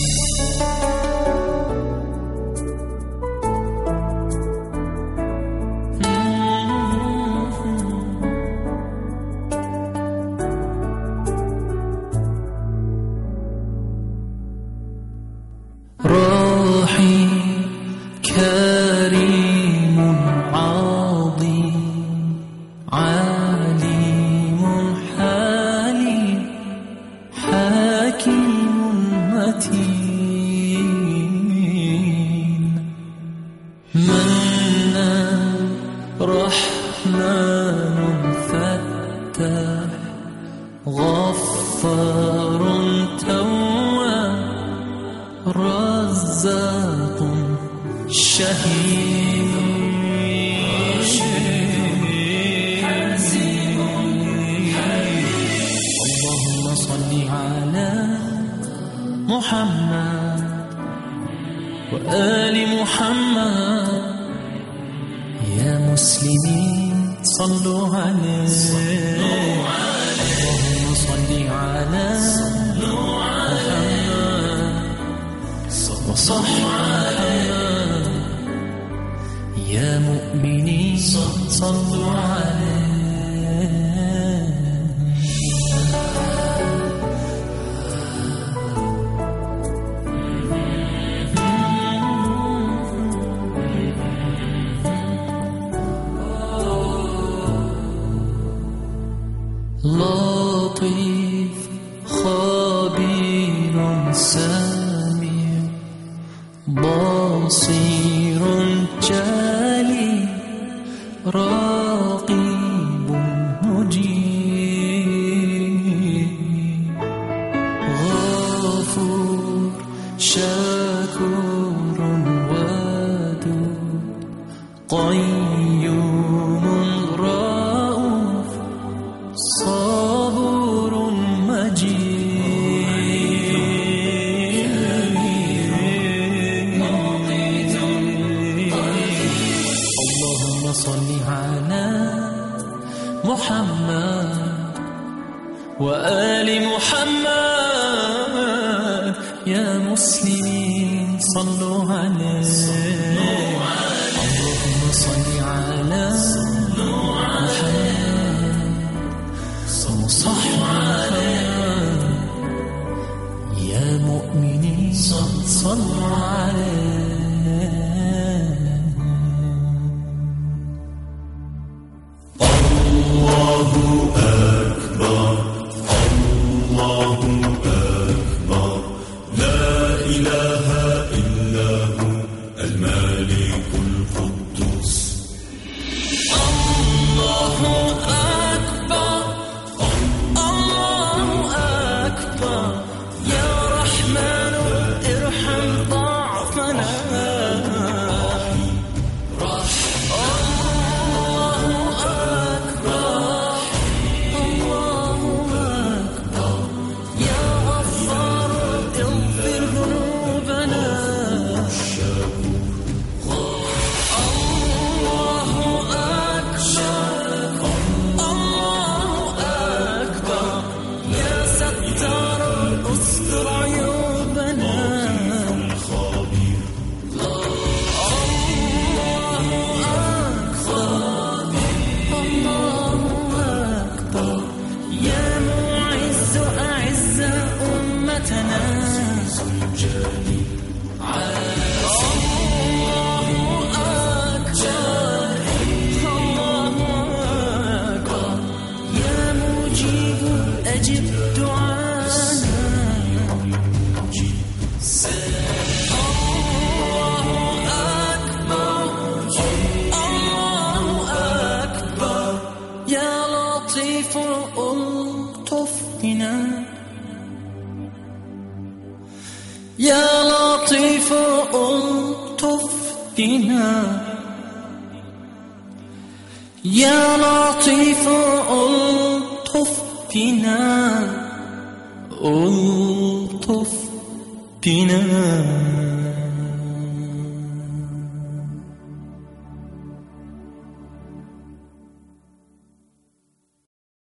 Música رحمن فتح غفار تواب رزاق شهيد اللهم صل على محمد وآل محمد. يا مسلمين. صلوا عليه. اللهم صل على محمد صلوا عليه. يا مؤمنين. صلوا عليه. لطيف خبير سامي بصير جالي راقب مجيب. غفور شكور ودود قيوم رحيم صل على محمد وآل محمد يا مسلمين صلوا عليه. اللهم صل على محمد. صلوا عليه يا مؤمنين صلوا عليه. أجب دعانا الله أكبر الله أكبر يا لطيف ألطف بنا يا لطيف ألطف بنا يا لطيف ألطف بنا ألطف بنا